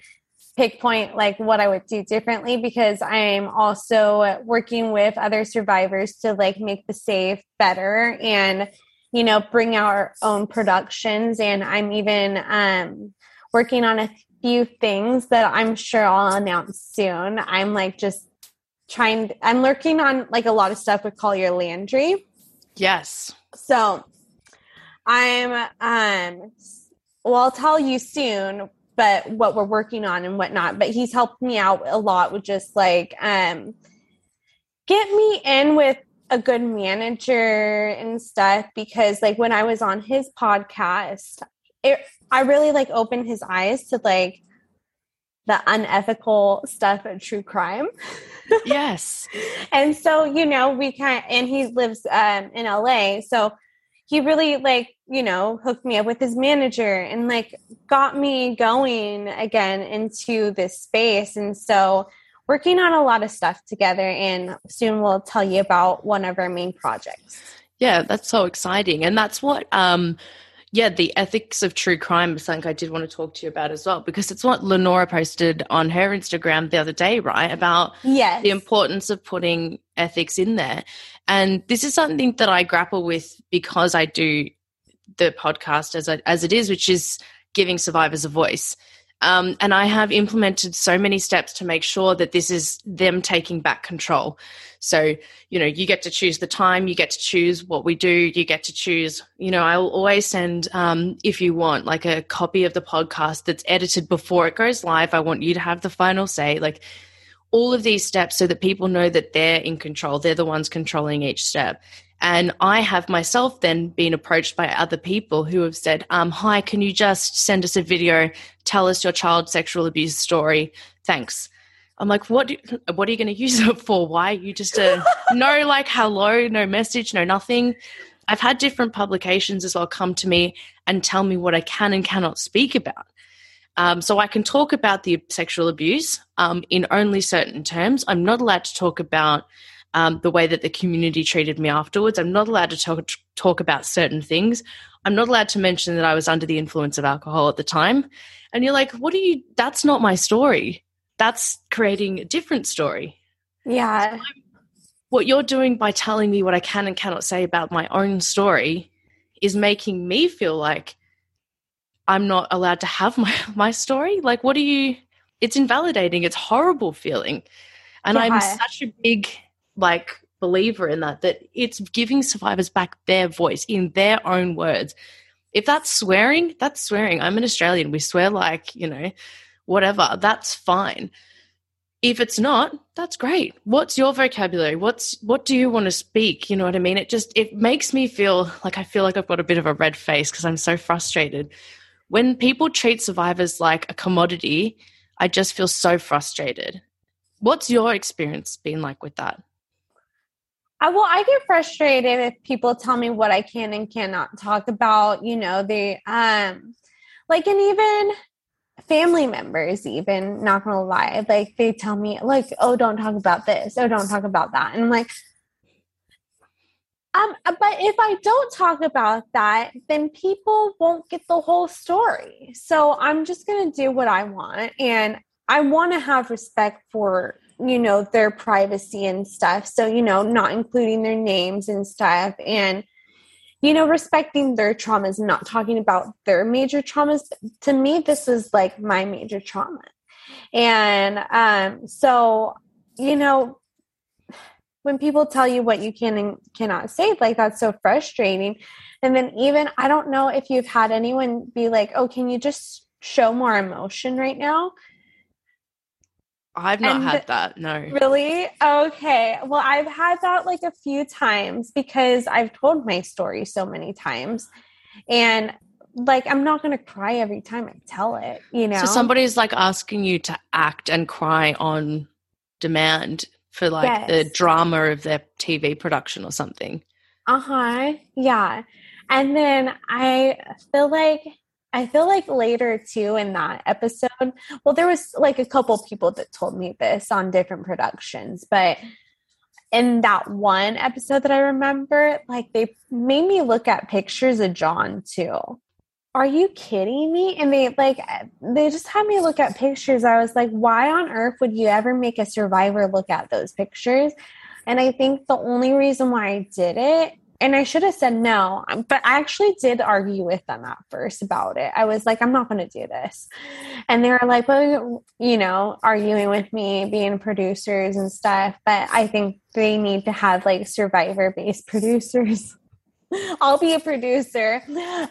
pick point like what I would do differently because I'm also working with other survivors to like make the safe better and you know bring our own productions and I'm even um working on a few things that I'm sure I'll announce soon. I'm like just trying I'm lurking on like a lot of stuff with Collier Landry. Yes. So I'm um well I'll tell you soon but what we're working on and whatnot. But he's helped me out a lot with just like um get me in with a good manager and stuff because like when I was on his podcast, it I really like opened his eyes to like the unethical stuff of true crime. Yes. (laughs) and so, you know, we kind and he lives um in LA. So he really like you know hooked me up with his manager and like got me going again into this space. And so working on a lot of stuff together and soon we'll tell you about one of our main projects. Yeah that's so exciting. And that's what um yeah, the ethics of true crime is something I did want to talk to you about as well, because it's what Lenora posted on her Instagram the other day, right? About yes. the importance of putting ethics in there. And this is something that I grapple with because I do the podcast as, I, as it is, which is giving survivors a voice. Um, and I have implemented so many steps to make sure that this is them taking back control. So, you know, you get to choose the time, you get to choose what we do, you get to choose, you know, I'll always send, um, if you want, like a copy of the podcast that's edited before it goes live. I want you to have the final say. Like, all of these steps so that people know that they're in control. They're the ones controlling each step. And I have myself then been approached by other people who have said, um, Hi, can you just send us a video? Tell us your child sexual abuse story. Thanks. I'm like, what? Do, what are you going to use (laughs) it for? Why? You just uh, (laughs) no, like, hello, no message, no nothing. I've had different publications as well come to me and tell me what I can and cannot speak about. Um, so I can talk about the sexual abuse um, in only certain terms. I'm not allowed to talk about um, the way that the community treated me afterwards. I'm not allowed to talk, talk about certain things. I'm not allowed to mention that I was under the influence of alcohol at the time. And you're like, what are you? That's not my story. That's creating a different story. Yeah. So what you're doing by telling me what I can and cannot say about my own story is making me feel like I'm not allowed to have my, (laughs) my story. Like, what are you? It's invalidating. It's horrible feeling. And yeah. I'm such a big like believer in that that it's giving survivors back their voice in their own words. If that's swearing that's swearing. I'm an australian. We swear like you know whatever. That's fine. If it's not that's great. What's your vocabulary? What's what do you want to speak? You know what i mean? It just it makes me feel like i feel like i've got a bit of a red face because i'm so frustrated. When people treat survivors like a commodity i just feel so frustrated. What's your experience been like with that I, well, I get frustrated if people tell me what I can and cannot talk about. You know, they um, like, and even family members, even not gonna lie, like they tell me, like, oh, don't talk about this, oh, don't talk about that, and I'm like, um, but if I don't talk about that, then people won't get the whole story. So I'm just gonna do what I want, and I want to have respect for you know their privacy and stuff so you know not including their names and stuff and you know respecting their traumas not talking about their major traumas to me this is like my major trauma and um so you know when people tell you what you can and cannot say, like that's so frustrating. And then even I don't know if you've had anyone be like, "Oh, can you just show more emotion right now?" I've not And- had that. No. Really? Okay. Well, I've had that like a few times because I've told my story so many times. And like I'm not going to cry every time I tell it, you know. So somebody's like asking you to act and cry on demand for like the drama of their TV production or something. Uh-huh. Yeah. And then I feel like I feel like later too in that episode, well there was like a couple people that told me this on different productions, but in that one episode that I remember, like they made me look at pictures of John too. Are you kidding me? And they like they just had me look at pictures. I was like, why on earth would you ever make a survivor look at those pictures? And I think the only reason why I did it, and I should have said no, um, but I actually did argue with them at first about it. I was like, I'm not going to do this. And they were like, well, you know, arguing with me, being producers and stuff. But I think they need to have like survivor based producers. (laughs) I'll be a producer.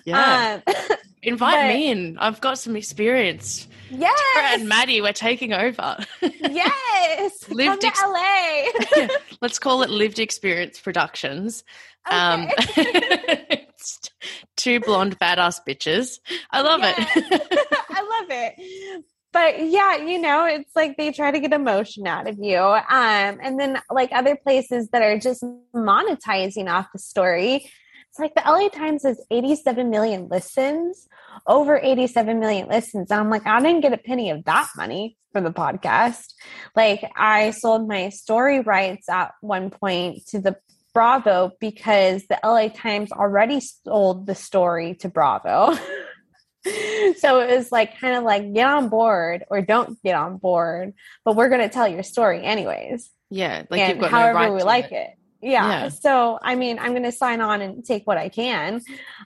Yeah. Um, (laughs) Invite But- me in. I've got some experience. yes. Terra and Maddie, we're taking over. (laughs) Yes. Come to ex- LA. Let's call it Lived Experience Productions. Um, (laughs) two blonde badass bitches. I love it. (laughs) I love it. But yeah, you know, it's like they try to get emotion out of you. Um, and then like other places that are just monetizing off the story. It's like the LA Times has 87 million listens, over 87 million listens. And I'm like, I didn't get a penny of that money for the podcast. Like I sold my story rights at one point to the Bravo because the LA Times already sold the story to Bravo. (laughs) so it was like kind of like get on board or don't get on board, but we're going to tell your story anyways. yeah, like and you've got however no right we like it. it. Yeah. Yeah. So I mean, I'm going to sign on and take what I can.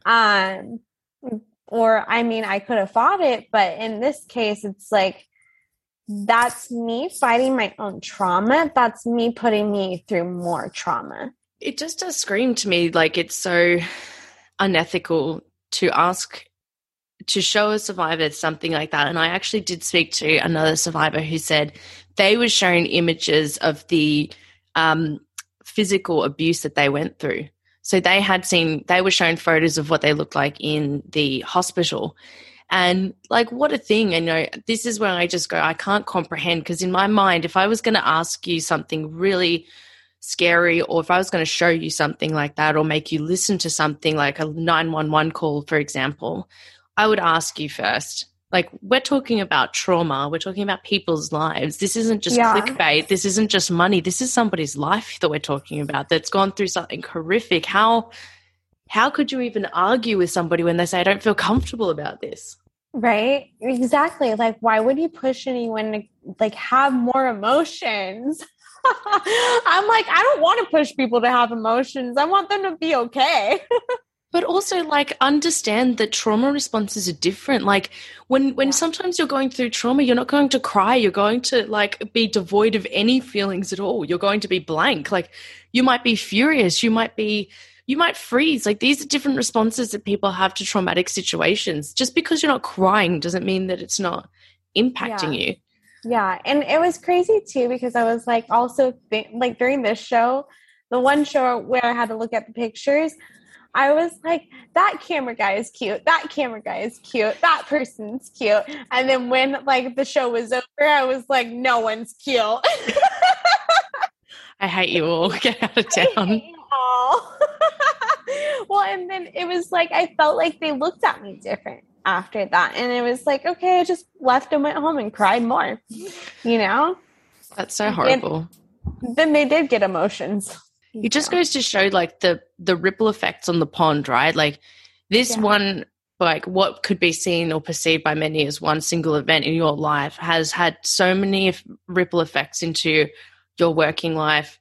Um, or I mean, I could have fought it, but in this case, it's like that's me fighting my own trauma. That's me putting me through more trauma. It just does scream to me like it's so unethical to ask to show a survivor something like that. And I actually did speak to another survivor who said they were shown images of the um, physical abuse that they went through. So they had seen, they were shown photos of what they looked like in the hospital. And like, what a thing. And, you know, this is where I just go, I can't comprehend because in my mind, if I was going to ask you something really scary, or if I was going to show you something like that, or make you listen to something like a 911 call, for example, I would ask you first. Like, we're talking about trauma, we're talking about people's lives. This isn't just Yeah. clickbait, this isn't just money, this is somebody's life that we're talking about that's gone through something horrific. How how could you even argue with somebody when they say I don't feel comfortable about this? Right? Exactly. Like, why would you push anyone to like have more emotions? (laughs) I'm like, I don't want to push people to have emotions. I want them to be okay. (laughs) but also like understand that trauma responses are different. Like when when sometimes you're going through trauma you're not going to cry. You're going to like be devoid of any feelings at all. You're going to be blank. Like you might be furious. You might be you might freeze. Like these are different responses that people have to traumatic situations. Just because you're not crying doesn't mean that it's not impacting Yeah. you Yeah, and it was crazy too because I was like also think, like during this show, the one show where I had to look at the pictures, I was like, that camera guy is cute. That camera guy is cute. That person's cute. And then when like the show was over, I was like, no one's cute. i hate you all (laughs) get out of town all. (laughs) well, and then it was like I felt like they looked at me different after that, and it was like, okay, I just left and went home and cried more. You know. that's so horrible then they did get emotions. it just goes to show like the the ripple effects on the pond right like this Yeah. one like what could be seen or perceived by many as one single event in your life has had so many ripple effects into your working life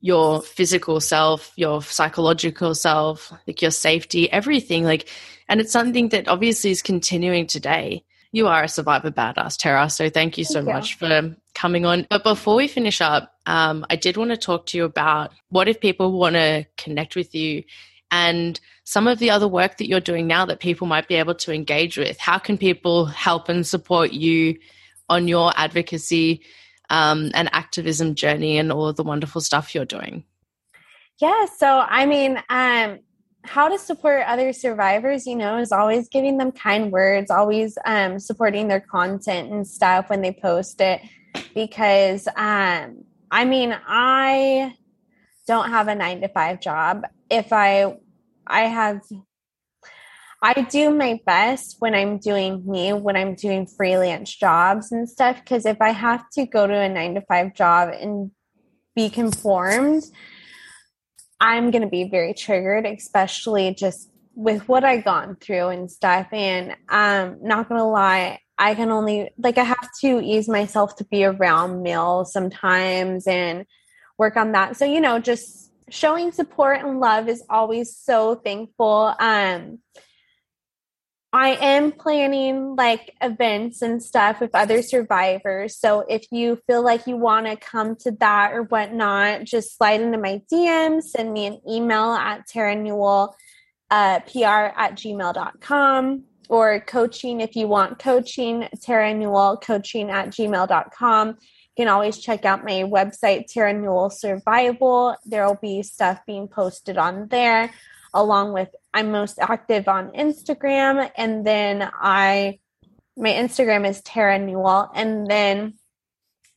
your physical self your psychological self like your safety everything like and it's something that obviously is continuing today you are a survivor badass Terra so thank you so Thank you. much for coming on. But before we finish up, um, I did want to talk to you about what if people want to connect with you and some of the other work that you're doing now that people might be able to engage with. How can people help and support you on your advocacy um, and activism journey and all the wonderful stuff you're doing? Yeah, so I mean, um, how to support other survivors, you know, is always giving them kind words, always um, supporting their content and stuff when they post it. Because, um, I mean, I don't have a nine to five job. If I, I have, I do my best when I'm doing me, when I'm doing freelance jobs and stuff. Because if I have to go to a nine to five job and be conformed, I'm going to be very triggered, especially just with what I've gone through and stuff. And um, not going to lie, I can only like I have to ease myself to be around males sometimes and work on that. So you know, just showing support and love is always so thankful. Um, I am planning like events and stuff with other survivors. So if you feel like you want to come to that or whatnot, just slide into my DM, send me an email at Terra Newell, uh, PR at gmail.com or coaching if you want coaching, Terra Newell coaching at gmail.com. You can always check out my website, Terra Newell Survival. There will be stuff being posted on there along with I'm most active on Instagram and then I my Instagram is Terra Newell and then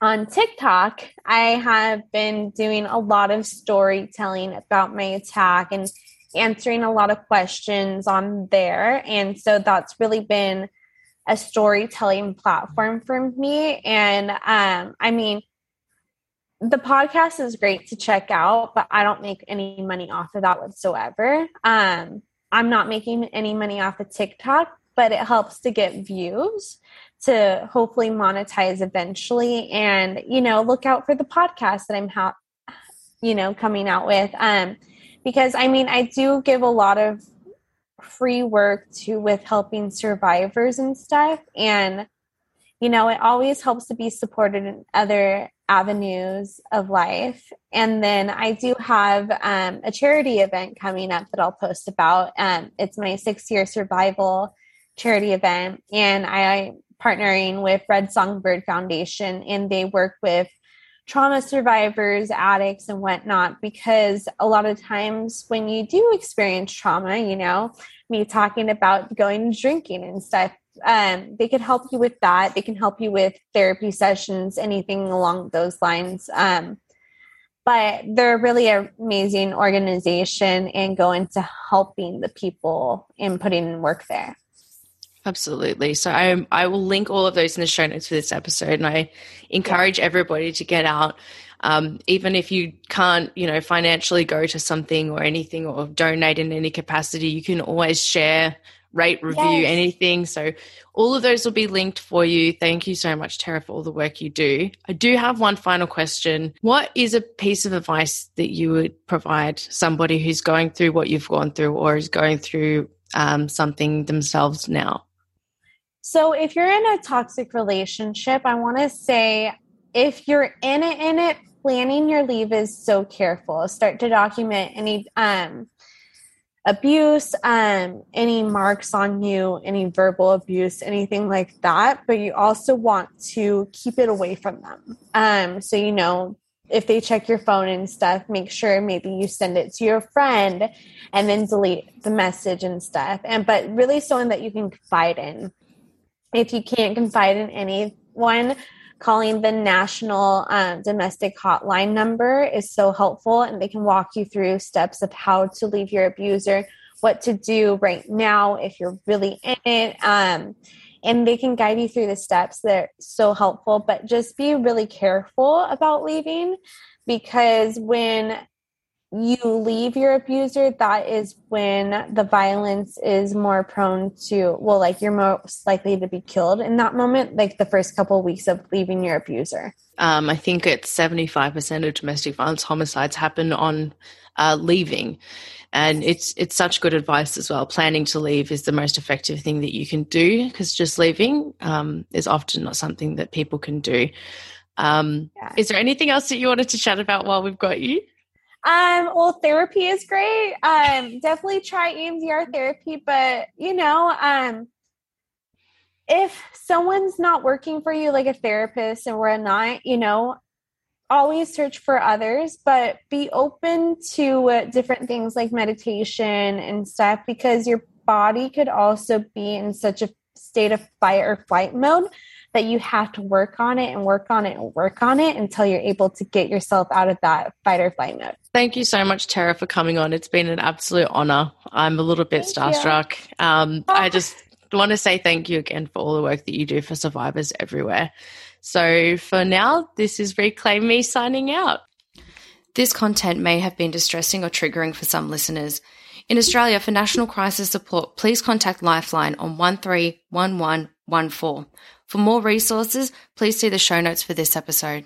on TikTok I have been doing a lot of storytelling about my attack and answering a lot of questions on there and so that's really been a storytelling platform for me and um I mean the podcast is great to check out, but I don't make any money off of that whatsoever. Um, I'm not making any money off of TikTok, but it helps to get views to hopefully monetize eventually. And, you know, look out for the podcast that I'm, ha- you know, coming out with. Um, because I mean, I do give a lot of free work to with helping survivors and stuff. And, you know, it always helps to be supported in other avenues of life. And then I do have um, a charity event coming up that I'll post about. Um, it's my six year survival charity event, and I am partnering with Red Songbird Foundation, and they work with trauma survivors, addicts, and whatnot. Because a lot of times when you do experience trauma, you know, me talking about going drinking and stuff, um, they can help you with that. They can help you with therapy sessions, anything along those lines. Um, but they're really an amazing organization and go into helping the people and putting in work there. Absolutely. So I I will link all of those in the show notes for this episode, and I encourage yeah. everybody to get out. Um, even if you can't, you know, financially go to something or anything or donate in any capacity, you can always share rate, review, yes. anything. So all of those will be linked for you. Thank you so much, Terra, for all the work you do. I do have one final question. What is a piece of advice that you would provide somebody who's going through what you've gone through or is going through um, something themselves now? So if you're in a toxic relationship, I want to say if you're in it in it, planning your leave is so careful. Start to document any um abuse, um, any marks on you, any verbal abuse, anything like that. But you also want to keep it away from them. Um, so, you know, if they check your phone and stuff, make sure maybe you send it to your friend and then delete the message and stuff. And but really someone that you can confide in. If you can't confide in anyone, calling the national um, domestic hotline number is so helpful and they can walk you through steps of how to leave your abuser what to do right now if you're really in it um, and they can guide you through the steps that are so helpful. But just be really careful about leaving because when you leave your abuser, that is when the violence is more prone to, well, like you're most likely to be killed in that moment, like the first couple of weeks of leaving your abuser. Um, I think it's 75% of domestic violence homicides happen on uh, leaving. And it's it's such good advice as well. Planning to leave is the most effective thing that you can do because just leaving um, is often not something that people can do. Um, yeah. Is there anything else that you wanted to chat about while we've got you? Um, well, therapy is great. Um, definitely try EMDR therapy, but you know, um, if someone's not working for you like a therapist and we're not, you know, always search for others, but be open to uh, different things like meditation and stuff because your body could also be in such a state of fight or flight mode that you have to work on it and work on it and work on it until you're able to get yourself out of that fight or flight mode. Thank you so much, Terra, for coming on. It's been an absolute honor. I'm a little bit thank starstruck. Um, I just want to say thank you again for all the work that you do for survivors everywhere. So for now, this is Reclaim Me signing out. This content may have been distressing or triggering for some listeners. In Australia, for national crisis support, please contact Lifeline on 131114. For more resources, please see the show notes for this episode.